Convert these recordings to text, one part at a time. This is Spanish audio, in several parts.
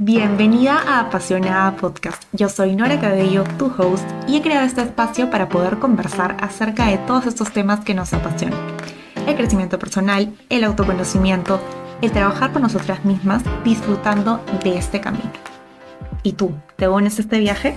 Bienvenida a Apasionada Podcast. Yo soy Nora Cabello, tu host, y he creado este espacio para poder conversar acerca de todos estos temas que nos apasionan. El crecimiento personal, el autoconocimiento, el trabajar con nosotras mismas, disfrutando de este camino. ¿Y tú, te unes a este viaje?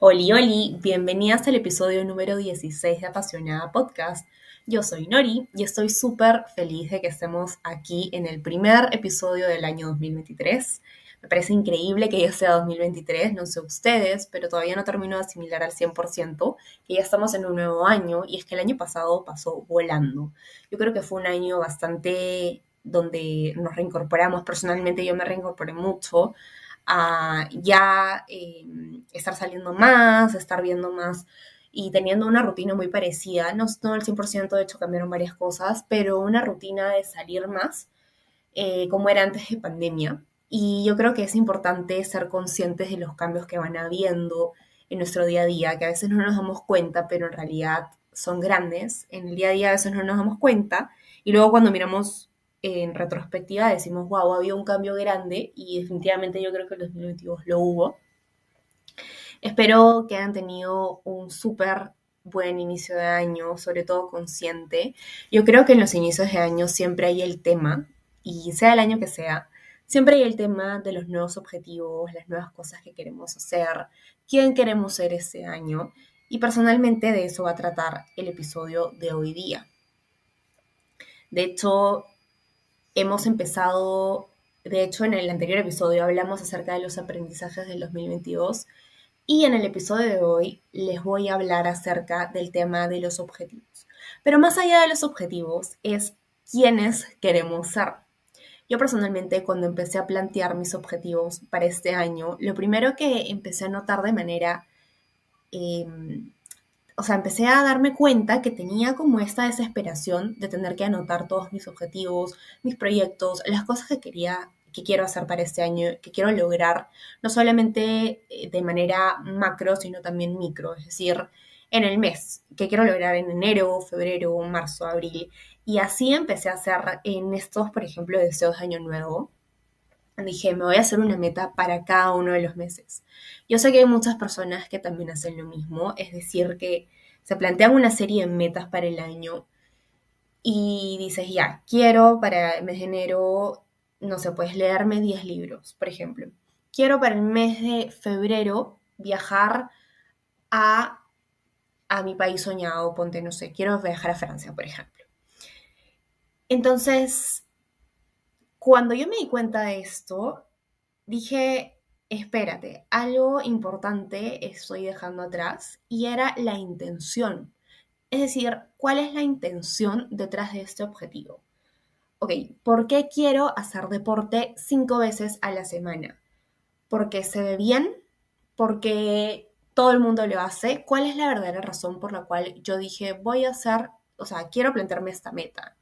Oli, oli, bienvenidas al episodio número 16 de Apasionada Podcast yo soy Nori y estoy súper feliz de que estemos aquí en el primer episodio del año 2023. Me parece increíble que ya sea 2023, no sé ustedes, pero todavía no termino de asimilar al 100% que ya estamos en un nuevo año y es que el año pasado pasó volando. Yo creo que fue un año bastante donde nos reincorporamos, personalmente yo me reincorporé mucho a ya eh, estar saliendo más, estar viendo más y teniendo una rutina muy parecida, no, no al 100%, de hecho cambiaron varias cosas, pero una rutina de salir más, eh, como era antes de pandemia. Y yo creo que es importante ser conscientes de los cambios que van habiendo en nuestro día a día, que a veces no nos damos cuenta, pero en realidad son grandes. En el día a día a veces no nos damos cuenta y luego cuando miramos en retrospectiva decimos, wow, había un cambio grande y definitivamente yo creo que en 2022 lo hubo. Espero que hayan tenido un súper buen inicio de año, sobre todo consciente. Yo creo que en los inicios de año siempre hay el tema, y sea el año que sea, siempre hay el tema de los nuevos objetivos, las nuevas cosas que queremos hacer, quién queremos ser ese año, y personalmente de eso va a tratar el episodio de hoy día. De hecho, hemos empezado, de hecho en el anterior episodio hablamos acerca de los aprendizajes del 2022 y en el episodio de hoy les voy a hablar acerca del tema de los objetivos. Pero más allá de los objetivos es quiénes queremos ser. Yo personalmente cuando empecé a plantear mis objetivos para este año, lo primero que empecé a notar de manera, em, o sea, empecé a darme cuenta que tenía como esta desesperación de tener que anotar todos mis objetivos, mis proyectos, las cosas que quería que quiero hacer para este año, que quiero lograr, no solamente eh, de manera macro, sino también micro, es decir, en el mes, que quiero lograr en enero, febrero, marzo, abril. Y así empecé a hacer en estos, por ejemplo, deseos de año nuevo. Dije, me voy a hacer una meta para cada uno de los meses. Yo sé que hay muchas personas que también hacen lo mismo, es decir, que se plantean una serie de metas para el año y dices, ya, quiero para el mes de enero no sé, puedes leerme 10 libros, por ejemplo. Quiero para el mes de febrero viajar a, a mi país soñado, ponte, no sé, quiero viajar a Francia, por ejemplo. Entonces, cuando yo me di cuenta de esto, dije, espérate, algo importante estoy dejando atrás y era la intención. Es decir, ¿cuál es la intención detrás de este objetivo? Ok, ¿por qué quiero hacer deporte cinco veces a la semana? ¿Porque se ve bien? ¿Porque todo el mundo lo hace? ¿Cuál es la verdadera razón por la cual yo dije, voy a hacer, o sea, quiero plantearme esta meta?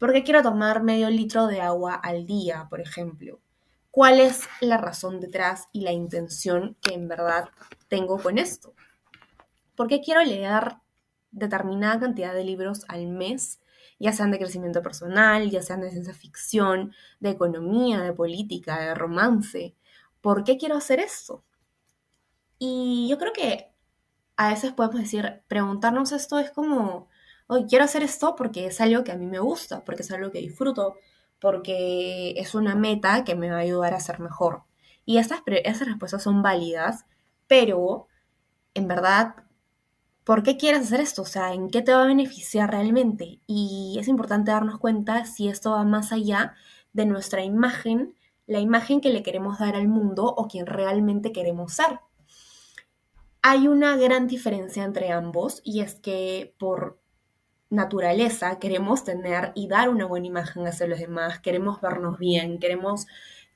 ¿Por qué quiero tomar medio litro de agua al día, por ejemplo? ¿Cuál es la razón detrás y la intención que en verdad tengo con esto? ¿Por qué quiero leer determinada cantidad de libros al mes ya sean de crecimiento personal, ya sean de ciencia ficción, de economía, de política, de romance. ¿Por qué quiero hacer esto? Y yo creo que a veces podemos decir, preguntarnos esto es como, hoy quiero hacer esto porque es algo que a mí me gusta, porque es algo que disfruto, porque es una meta que me va a ayudar a ser mejor. Y estas, esas respuestas son válidas, pero en verdad ¿por qué quieres hacer esto? O sea, ¿en qué te va a beneficiar realmente? Y es importante darnos cuenta si esto va más allá de nuestra imagen, la imagen que le queremos dar al mundo o quien realmente queremos ser. Hay una gran diferencia entre ambos y es que por naturaleza queremos tener y dar una buena imagen hacia los demás, queremos vernos bien, queremos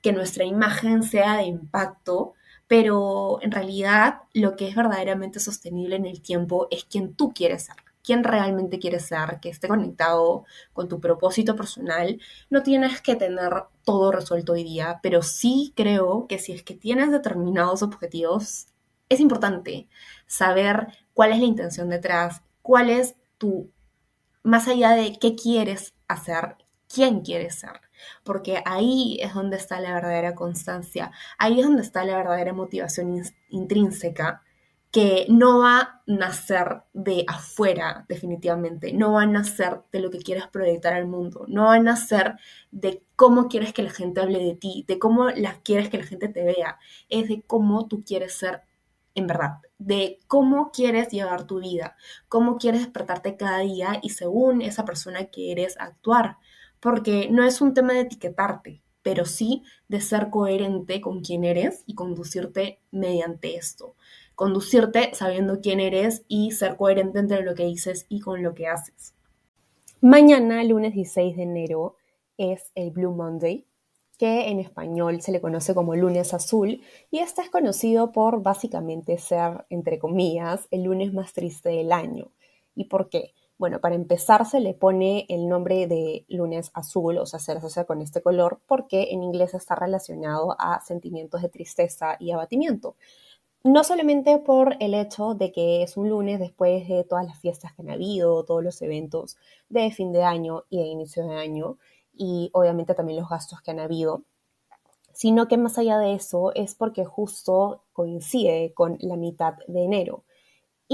que nuestra imagen sea de impacto pero en realidad lo que es verdaderamente sostenible en el tiempo es quien tú quieres ser, quién realmente quieres ser, que esté conectado con tu propósito personal. No tienes que tener todo resuelto hoy día, pero sí creo que si es que tienes determinados objetivos, es importante saber cuál es la intención detrás, cuál es tu, más allá de qué quieres hacer, quién quieres ser. Porque ahí es donde está la verdadera constancia, ahí es donde está la verdadera motivación intrínseca que no va a nacer de afuera, definitivamente, no va a nacer de lo que quieres proyectar al mundo, no va a nacer de cómo quieres que la gente hable de ti, de cómo la, quieres que la gente te vea, es de cómo tú quieres ser en verdad, de cómo quieres llevar tu vida, cómo quieres despertarte cada día y según esa persona que eres actuar, porque no es un tema de etiquetarte, pero sí de ser coherente con quién eres y conducirte mediante esto conducirte sabiendo quién eres y ser coherente entre lo que dices y con lo que haces. Mañana, lunes 16 de enero, es el Blue Monday, que en español se le conoce como lunes azul, y este es conocido por básicamente ser, entre comillas, el lunes más triste del año. ¿Y por qué? Bueno, para empezar se le pone el nombre de lunes azul, o sea, se asocia con este color, porque en inglés está relacionado a sentimientos de tristeza y abatimiento. No solamente por el hecho de que es un lunes después de todas las fiestas que han habido, todos los eventos de fin de año y de inicio de año, y obviamente también los gastos que han habido, sino que más allá de eso es porque justo coincide con la mitad de enero.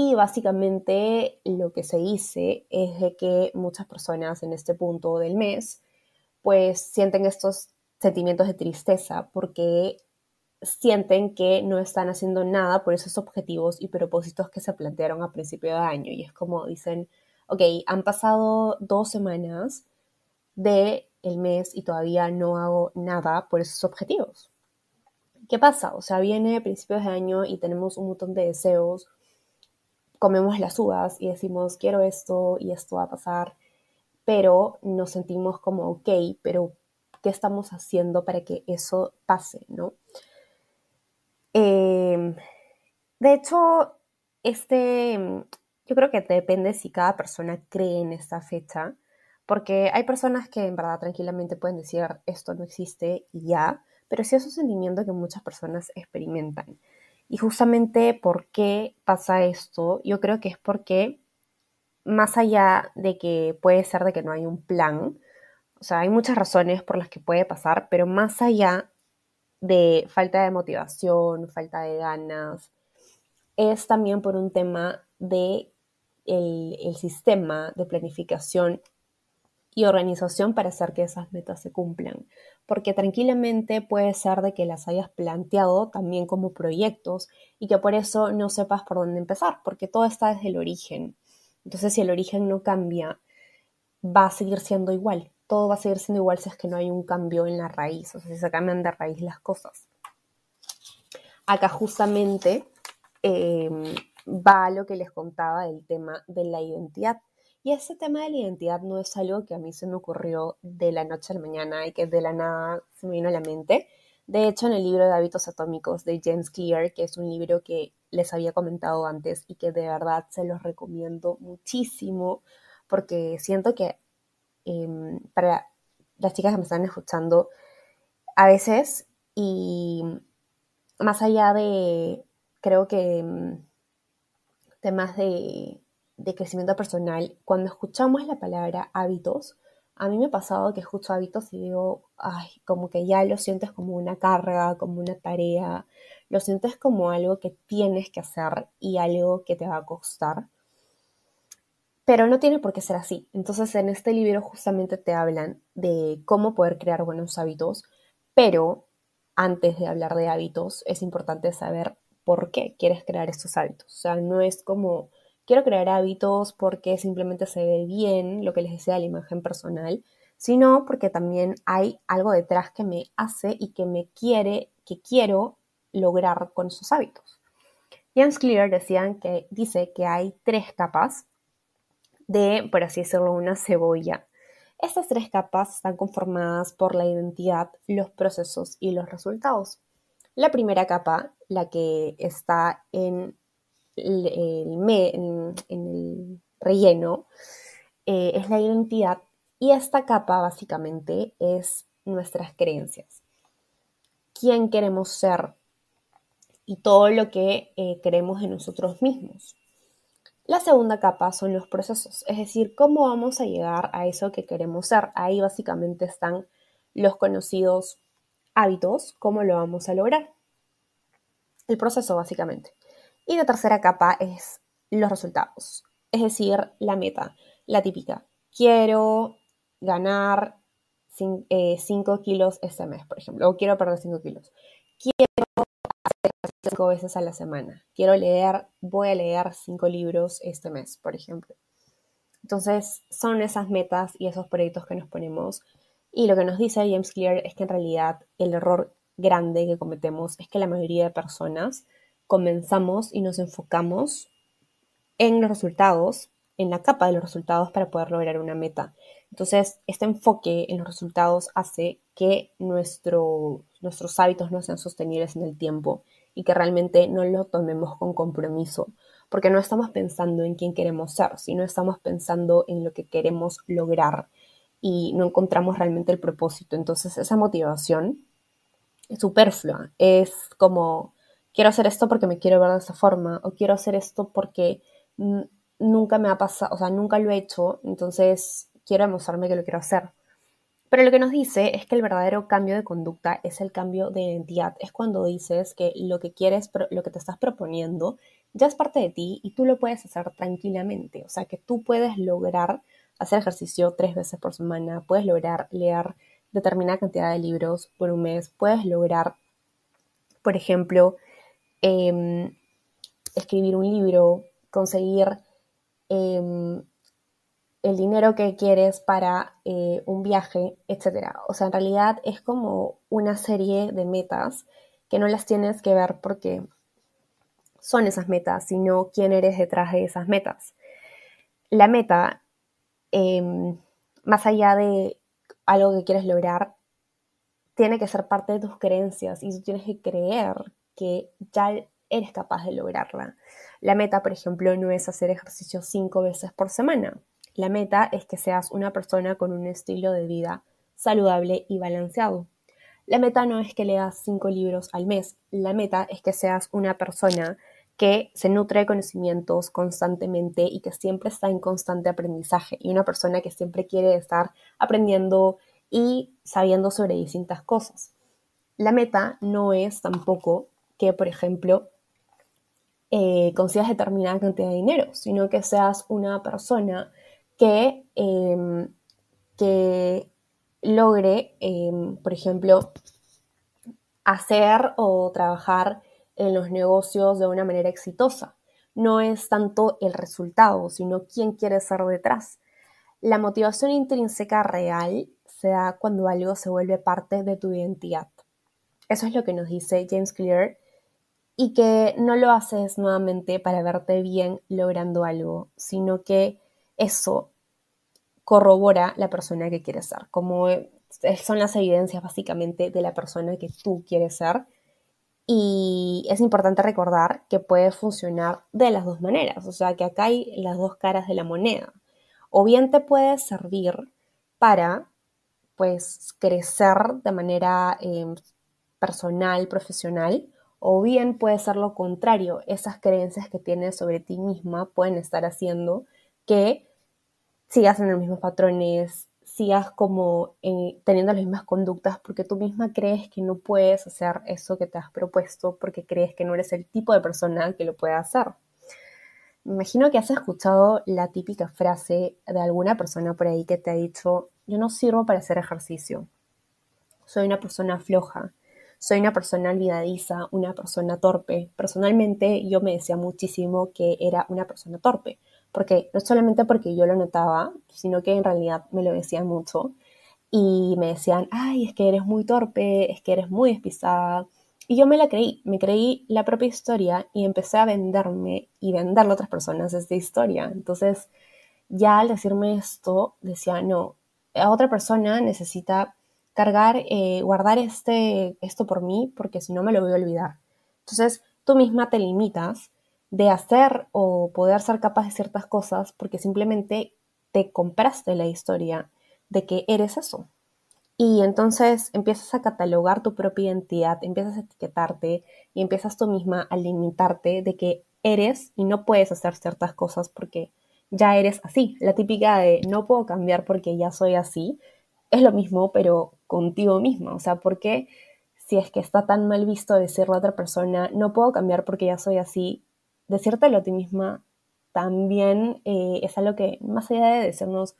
Y básicamente lo que se dice es de que muchas personas en este punto del mes pues sienten estos sentimientos de tristeza porque sienten que no están haciendo nada por esos objetivos y propósitos que se plantearon a principio de año. Y es como dicen, ok, han pasado dos semanas de el mes y todavía no hago nada por esos objetivos. ¿Qué pasa? O sea, viene principios de año y tenemos un montón de deseos, comemos las uvas y decimos, quiero esto y esto va a pasar, pero nos sentimos como, ok, pero ¿qué estamos haciendo para que eso pase, no? Em, de hecho, este, yo creo que depende si cada persona cree en esta fecha, porque hay personas que en verdad tranquilamente pueden decir esto no existe ya, pero sí es un sentimiento que muchas personas experimentan. Y justamente por qué pasa esto, yo creo que es porque más allá de que puede ser de que no hay un plan, o sea, hay muchas razones por las que puede pasar, pero más allá de falta de motivación, falta de ganas, es también por un tema de el, sistema de planificación y organización para hacer que esas metas se cumplan. Porque tranquilamente puede ser de que las hayas planteado también como proyectos y que por eso no sepas por dónde empezar, porque todo está desde el origen. Entonces, si el origen no cambia, va a seguir siendo igual todo va a seguir siendo igual si es que no hay un cambio en la raíz, o sea, si se cambian de raíz las cosas. Acá justamente em, va lo que les contaba del tema de la identidad. Y ese tema de la identidad no es algo que a mí se me ocurrió de la noche a la mañana y que de la nada se me vino a la mente. De hecho, en el libro de hábitos atómicos de James Clear, que es un libro que les había comentado antes y que de verdad se los recomiendo muchísimo, porque siento que Em, para las chicas que me están escuchando, a veces, y más allá de, creo que em, temas de, de crecimiento personal, cuando escuchamos la palabra hábitos, a mí me ha pasado que escucho hábitos y digo, ay, como que ya lo sientes como una carga, como una tarea, lo sientes como algo que tienes que hacer y algo que te va a costar pero no tiene por qué ser así. Entonces en este libro justamente te hablan de cómo poder crear buenos hábitos, pero antes de hablar de hábitos es importante saber por qué quieres crear estos hábitos. O sea, no es como quiero crear hábitos porque simplemente se ve bien lo que les decía la imagen personal, sino porque también hay algo detrás que me hace y que me quiere, que quiero lograr con esos hábitos. James Clear decían que, dice que hay tres capas de, por así decirlo, una cebolla. Estas tres capas están conformadas por la identidad, los procesos y los resultados. La primera capa, la que está en el, relleno, eh, es la identidad y esta capa básicamente es nuestras creencias. ¿Quién queremos ser? Y todo lo que eh, creemos de nosotros mismos. La segunda capa son los procesos, es decir, cómo vamos a llegar a eso que queremos ser. Ahí básicamente están los conocidos hábitos, ¿cómo lo vamos a lograr? El proceso, básicamente. Y la tercera capa es los resultados, es decir, la meta, la típica. Quiero ganar 5 eh, kilos este mes, por ejemplo, o quiero perder 5 kilos. Quiero hacer 5 veces a la semana. Quiero leer, voy a leer 5 libros este mes, por ejemplo. Entonces, son esas metas y esos proyectos que nos ponemos. Y lo que nos dice James Clear es que en realidad el error grande que cometemos es que la mayoría de personas comenzamos y nos enfocamos en los resultados, en la capa de los resultados para poder lograr una meta. Entonces, este enfoque en los resultados hace que nuestros hábitos no sean sostenibles en el tiempo y que realmente no lo tomemos con compromiso, porque no estamos pensando en quién queremos ser, sino estamos pensando en lo que queremos lograr y no encontramos realmente el propósito. Entonces, esa motivación es superflua, es como, quiero hacer esto porque me quiero ver de esta forma, o quiero hacer esto porque nunca me ha pasado, o sea, nunca lo he hecho, entonces quiero demostrarme que lo quiero hacer. Pero lo que nos dice es que el verdadero cambio de conducta es el cambio de identidad. Es cuando dices que lo que quieres, lo que te estás proponiendo, ya es parte de ti y tú lo puedes hacer tranquilamente. O sea, que tú puedes lograr hacer ejercicio tres veces por semana, puedes lograr leer determinada cantidad de libros por un mes, puedes lograr, por ejemplo, em, escribir un libro, conseguir em, el dinero que quieres para eh, un viaje, etc. O sea, en realidad es como una serie de metas que no las tienes que ver porque son esas metas, sino quién eres detrás de esas metas. La meta, em, más allá de algo que quieres lograr, tiene que ser parte de tus creencias y tú tienes que creer que ya eres capaz de lograrla. La meta, por ejemplo, no es hacer ejercicio cinco veces por semana. La meta es que seas una persona con un estilo de vida saludable y balanceado. La meta no es que leas cinco libros al mes, la meta es que seas una persona que se nutre de conocimientos constantemente y que siempre está en constante aprendizaje y una persona que siempre quiere estar aprendiendo y sabiendo sobre distintas cosas. La meta no es tampoco que, por ejemplo, eh, consigas determinada cantidad de dinero, sino que seas una persona que, em, que logre, em, por ejemplo, hacer o trabajar en los negocios de una manera exitosa. No es tanto el resultado, sino quién quiere ser detrás. La motivación intrínseca real se da cuando algo se vuelve parte de tu identidad. Eso es lo que nos dice James Clear y que no lo haces nuevamente para verte bien logrando algo, sino que eso corrobora la persona que quieres ser, como son las evidencias básicamente de la persona que tú quieres ser. Y es importante recordar que puede funcionar de las dos maneras, o sea que acá hay las dos caras de la moneda. O bien te puede servir para pues crecer de manera em, personal, profesional, o bien puede ser lo contrario, esas creencias que tienes sobre ti misma pueden estar haciendo que sigas en los mismos patrones, sigas como eh, teniendo las mismas conductas porque tú misma crees que no puedes hacer eso que te has propuesto porque crees que no eres el tipo de persona que lo puede hacer. Me imagino que has escuchado la típica frase de alguna persona por ahí que te ha dicho, yo no sirvo para hacer ejercicio, soy una persona floja, soy una persona olvidadiza, una persona torpe. Personalmente yo me decía muchísimo que era una persona torpe porque no solamente porque yo lo notaba, sino que en realidad me lo decían mucho y me decían, ay, es que eres muy torpe, es que eres muy despistada. Y yo me la creí, me creí la propia historia y empecé a venderme y venderle a otras personas esta historia. Entonces, ya al decirme esto, decía, no, a otra persona necesita cargar, eh, guardar este, esto por mí, porque si no me lo voy a olvidar. Entonces, tú misma te limitas de hacer o poder ser capaz de ciertas cosas porque simplemente te compraste la historia de que eres eso. Y entonces empiezas a catalogar tu propia identidad, empiezas a etiquetarte y empiezas tú misma a limitarte de que eres y no puedes hacer ciertas cosas porque ya eres así. La típica de no puedo cambiar porque ya soy así es lo mismo, pero contigo misma. O sea, ¿por qué si es que está tan mal visto decirlo a otra persona, no puedo cambiar porque ya soy así? Decírtelo a ti misma también eh, es algo que, más allá de decirnos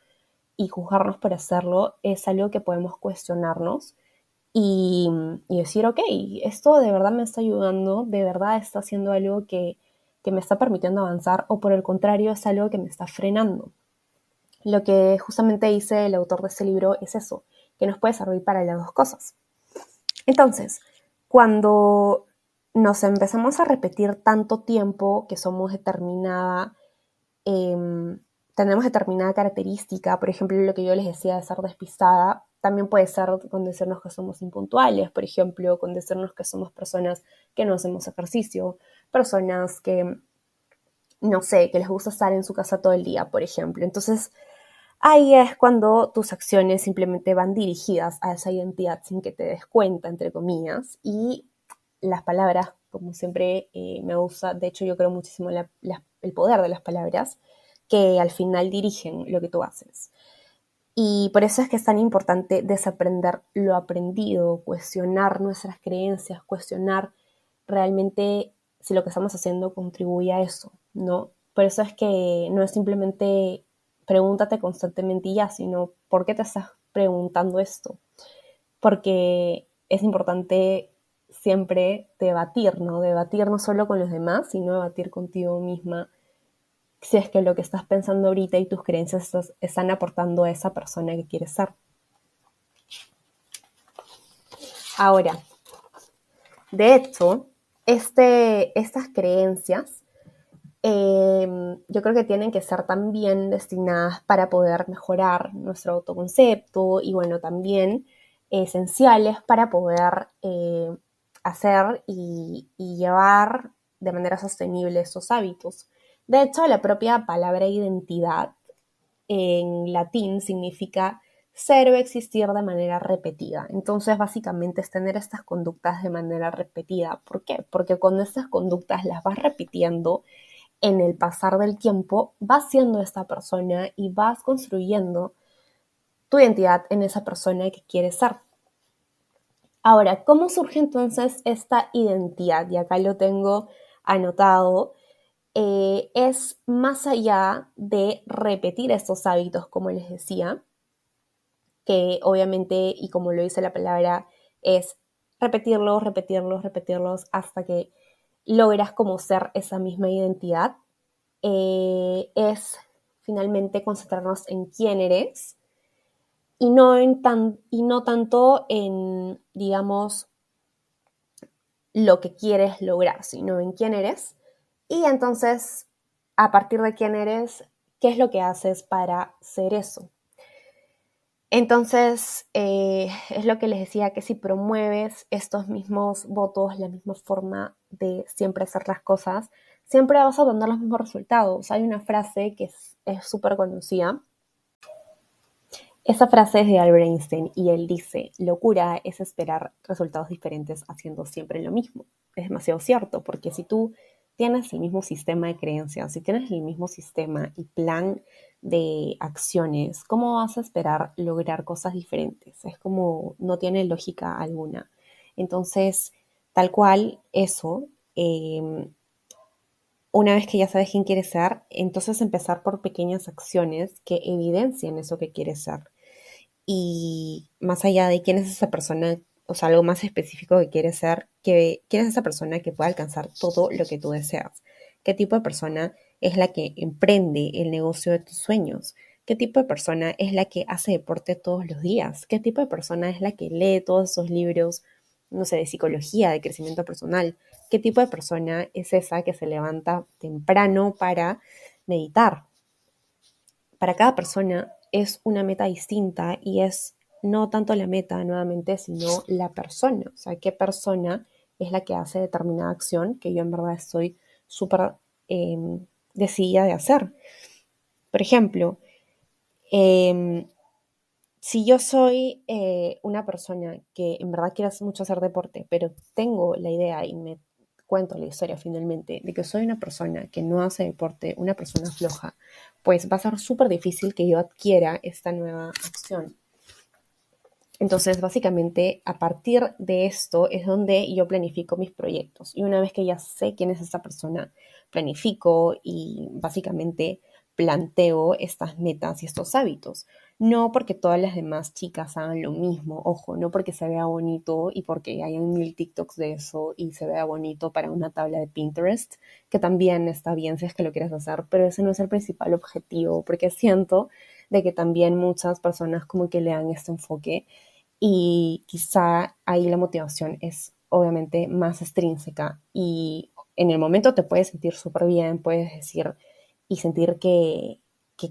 y juzgarnos por hacerlo, es algo que podemos cuestionarnos y, decir, ok, esto de verdad me está ayudando, de verdad está haciendo algo que, que me está permitiendo avanzar o por el contrario es algo que me está frenando. Lo que justamente dice el autor de este libro es eso, que nos puede servir para las dos cosas. Entonces, cuando nos empezamos a repetir tanto tiempo que somos determinada, em, tenemos determinada característica, por ejemplo, lo que yo les decía de ser despistada, también puede ser con decirnos que somos impuntuales, por ejemplo, con decirnos que somos personas que no hacemos ejercicio, personas que, no sé, que les gusta estar en su casa todo el día, por ejemplo. Entonces, ahí es cuando tus acciones simplemente van dirigidas a esa identidad sin que te des cuenta, entre comillas, y las palabras, como siempre eh, me gusta, de hecho yo creo muchísimo en el poder de las palabras, que al final dirigen lo que tú haces. Y por eso es que es tan importante desaprender lo aprendido, cuestionar nuestras creencias, cuestionar realmente si lo que estamos haciendo contribuye a eso, ¿no? Por eso es que no es simplemente pregúntate constantemente ya, sino ¿por qué te estás preguntando esto? Porque es importante siempre debatir, ¿no? Debatir no solo con los demás, sino debatir contigo misma si es que lo que estás pensando ahorita y tus creencias están aportando a esa persona que quieres ser. Ahora, de hecho, este, estas creencias em, yo creo que tienen que ser también destinadas para poder mejorar nuestro autoconcepto y bueno, también esenciales para poder eh, hacer y, y llevar de manera sostenible esos hábitos. De hecho, la propia palabra identidad en latín significa ser o existir de manera repetida. Entonces, básicamente es tener estas conductas de manera repetida. ¿Por qué? Porque cuando estas conductas las vas repitiendo en el pasar del tiempo, vas siendo esta persona y vas construyendo tu identidad en esa persona que quieres ser. Ahora, ¿cómo surge entonces esta identidad? Y acá lo tengo anotado. Eh, es más allá de repetir estos hábitos, como les decía, que obviamente, y como lo dice la palabra, es repetirlos, repetirlos, repetirlos hasta que logras como ser esa misma identidad. Eh, es finalmente concentrarnos en quién eres y no, en tan, y no tanto en, digamos, lo que quieres lograr, sino en quién eres y entonces, a partir de quién eres, ¿qué es lo que haces para ser eso? Entonces, eh, es lo que les decía, que si promueves estos mismos votos, la misma forma de siempre hacer las cosas, siempre vas a obtener los mismos resultados. Hay una frase que es súper conocida. Esa frase es de Albert Einstein y él dice, locura es esperar resultados diferentes haciendo siempre lo mismo. Es demasiado cierto, porque si tú tienes el mismo sistema de creencias, si tienes el mismo sistema y plan de acciones, ¿cómo vas a esperar lograr cosas diferentes? Es como no tiene lógica alguna. Entonces, tal cual, eso, em, una vez que ya sabes quién quieres ser, entonces empezar por pequeñas acciones que evidencien eso que quieres ser. Y más allá de quién es esa persona o sea, algo más específico que quieres ser, que, quién es esa persona que pueda alcanzar todo lo que tú deseas. ¿Qué tipo de persona es la que emprende el negocio de tus sueños? ¿Qué tipo de persona es la que hace deporte todos los días? ¿Qué tipo de persona es la que lee todos esos libros, no sé, de psicología, de crecimiento personal? ¿Qué tipo de persona es esa que se levanta temprano para meditar? Para cada persona es una meta distinta y es no tanto la meta nuevamente, sino la persona. O sea, qué persona es la que hace determinada acción que yo en verdad estoy súper em, decidida de hacer. Por ejemplo, em, si yo soy eh, una persona que en verdad quiere mucho hacer deporte, pero tengo la idea y me cuento la historia finalmente de que soy una persona que no hace deporte, una persona floja, pues va a ser súper difícil que yo adquiera esta nueva acción. Entonces, básicamente, a partir de esto es donde yo planifico mis proyectos. Y una vez que ya sé quién es esa persona, planifico y básicamente planteo estas metas y estos hábitos. No porque todas las demás chicas hagan lo mismo, ojo, no porque se vea bonito y porque hayan mil TikToks de eso y se vea bonito para una tabla de Pinterest, que también está bien si es que lo quieres hacer, pero ese no es el principal objetivo, porque siento de que también muchas personas como que le dan este enfoque y quizá ahí la motivación es obviamente más extrínseca y en el momento te puedes sentir súper bien, puedes decir y sentir que,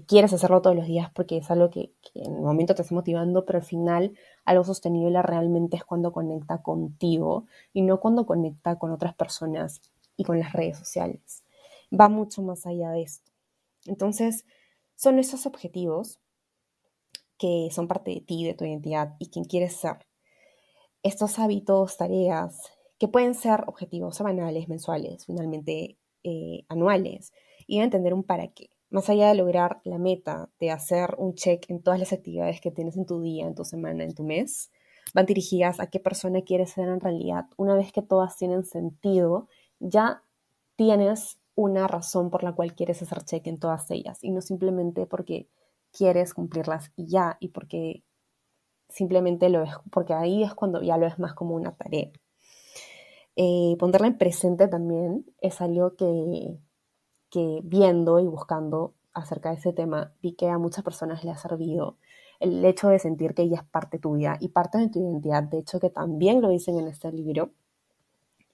quieres hacerlo todos los días porque es algo que, en el momento te está motivando, pero al final algo sostenible realmente es cuando conecta contigo y no cuando conecta con otras personas y con las redes sociales. Va mucho más allá de esto. Entonces, son esos objetivos que son parte de ti, de tu identidad y quien quieres ser. Estos hábitos, tareas, que pueden ser objetivos semanales, mensuales, finalmente eh, anuales, y entender un para qué más allá de lograr la meta de hacer un check en todas las actividades que tienes en tu día, en tu semana, en tu mes, van dirigidas a qué persona quieres ser en realidad. Una vez que todas tienen sentido, ya tienes una razón por la cual quieres hacer check en todas ellas y no simplemente porque quieres cumplirlas y ya, y porque simplemente lo ves, porque ahí es cuando ya lo es más como una tarea. Eh, ponerla en presente también es algo que, que viendo y buscando acerca de ese tema, vi que a muchas personas le ha servido el hecho de sentir que ella es parte tuya y parte de tu identidad, de hecho que también lo dicen en este libro,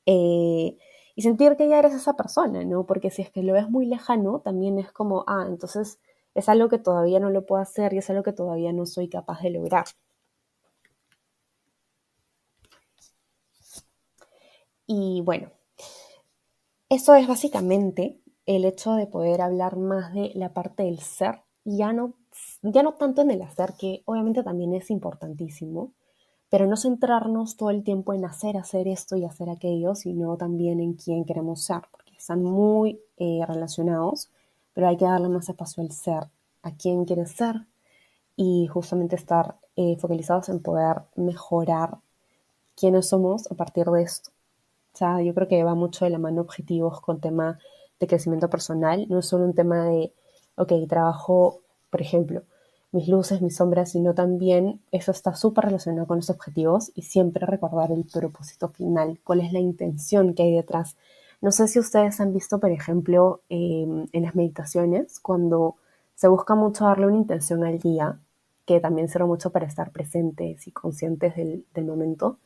eh, y sentir que ya eres esa persona, ¿no? Porque si es que lo ves muy lejano, también es como, ah, entonces es algo que todavía no lo puedo hacer y es algo que todavía no soy capaz de lograr. Y bueno, eso es básicamente el hecho de poder hablar más de la parte del ser, ya no, ya no tanto en el hacer, que obviamente también es importantísimo, pero no centrarnos todo el tiempo en hacer, hacer esto y hacer aquello, sino también en quién queremos ser, porque están muy eh, relacionados, pero hay que darle más espacio al ser, a quién quieres ser y justamente estar eh, focalizados en poder mejorar quiénes somos a partir de esto. O sea, yo creo que va mucho de la mano objetivos con tema de crecimiento personal, no es solo un tema de, ok, trabajo, por ejemplo, mis luces, mis sombras, sino también eso está súper relacionado con los objetivos y siempre recordar el propósito final, cuál es la intención que hay detrás. No sé si ustedes han visto, por ejemplo, em, en las meditaciones, cuando se busca mucho darle una intención al día, que también sirve mucho para estar presentes y conscientes del, del momento.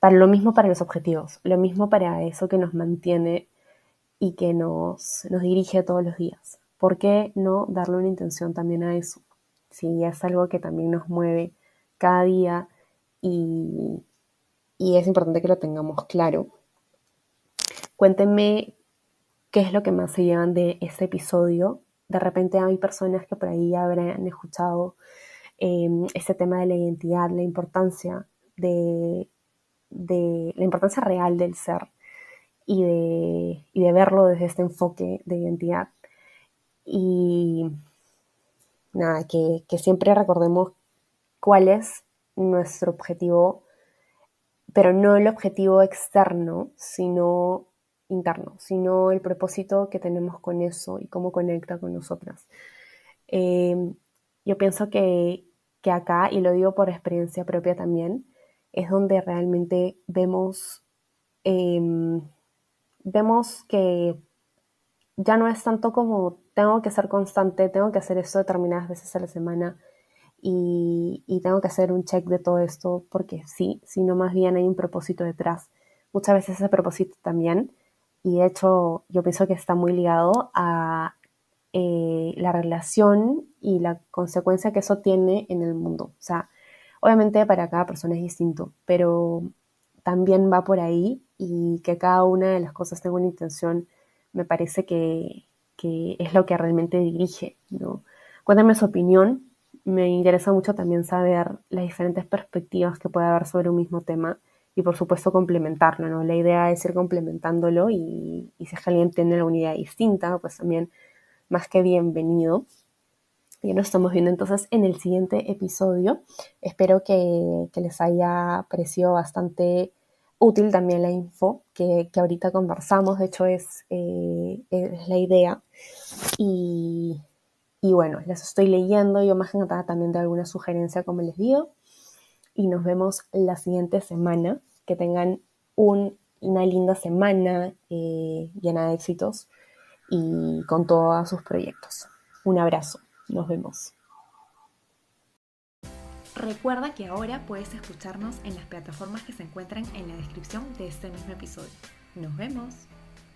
Para lo mismo para los objetivos, lo mismo para eso que nos mantiene y que nos, nos dirige todos los días. ¿Por qué no darle una intención también a eso? Si es algo que también nos mueve cada día y, y es importante que lo tengamos claro. Cuéntenme qué es lo que más se llevan de este episodio. De repente hay personas que por ahí habrán escuchado eh, este tema de la identidad, la importancia de, de la importancia real del ser y de, y de verlo desde este enfoque de identidad. Y nada, que, que siempre recordemos cuál es nuestro objetivo, pero no el objetivo externo, sino interno, sino el propósito que tenemos con eso y cómo conecta con nosotras. Eh, yo pienso que, que, acá, y lo digo por experiencia propia también, es donde realmente vemos eh, vemos que ya no es tanto como tengo que ser constante, tengo que hacer esto determinadas veces a la semana y, tengo que hacer un check de todo esto porque sí, sino más bien hay un propósito detrás. Muchas veces ese propósito también, y de hecho yo pienso que está muy ligado a eh, la relación y la consecuencia que eso tiene en el mundo. O sea, obviamente para cada persona es distinto, pero también va por ahí y que cada una de las cosas tenga una intención, me parece que, es lo que realmente dirige. ¿no? Cuéntame su opinión. Me interesa mucho también saber las diferentes perspectivas que puede haber sobre un mismo tema y por supuesto complementarlo. ¿no? La idea es ir complementándolo y, si alguien tiene una unidad distinta, pues también más que bienvenido. Ya nos estamos viendo entonces en el siguiente episodio. Espero que, les haya parecido bastante útil también la info que, ahorita conversamos. De hecho, es, eh, es la idea. Y, bueno, las estoy leyendo. Yo más que nada también de alguna sugerencia, como les digo. Y nos vemos la siguiente semana. Que tengan una linda semana eh, llena de éxitos y con todos sus proyectos. Un abrazo. Nos vemos. Recuerda que ahora puedes escucharnos en las plataformas que se encuentran en la descripción de este mismo episodio. Nos vemos.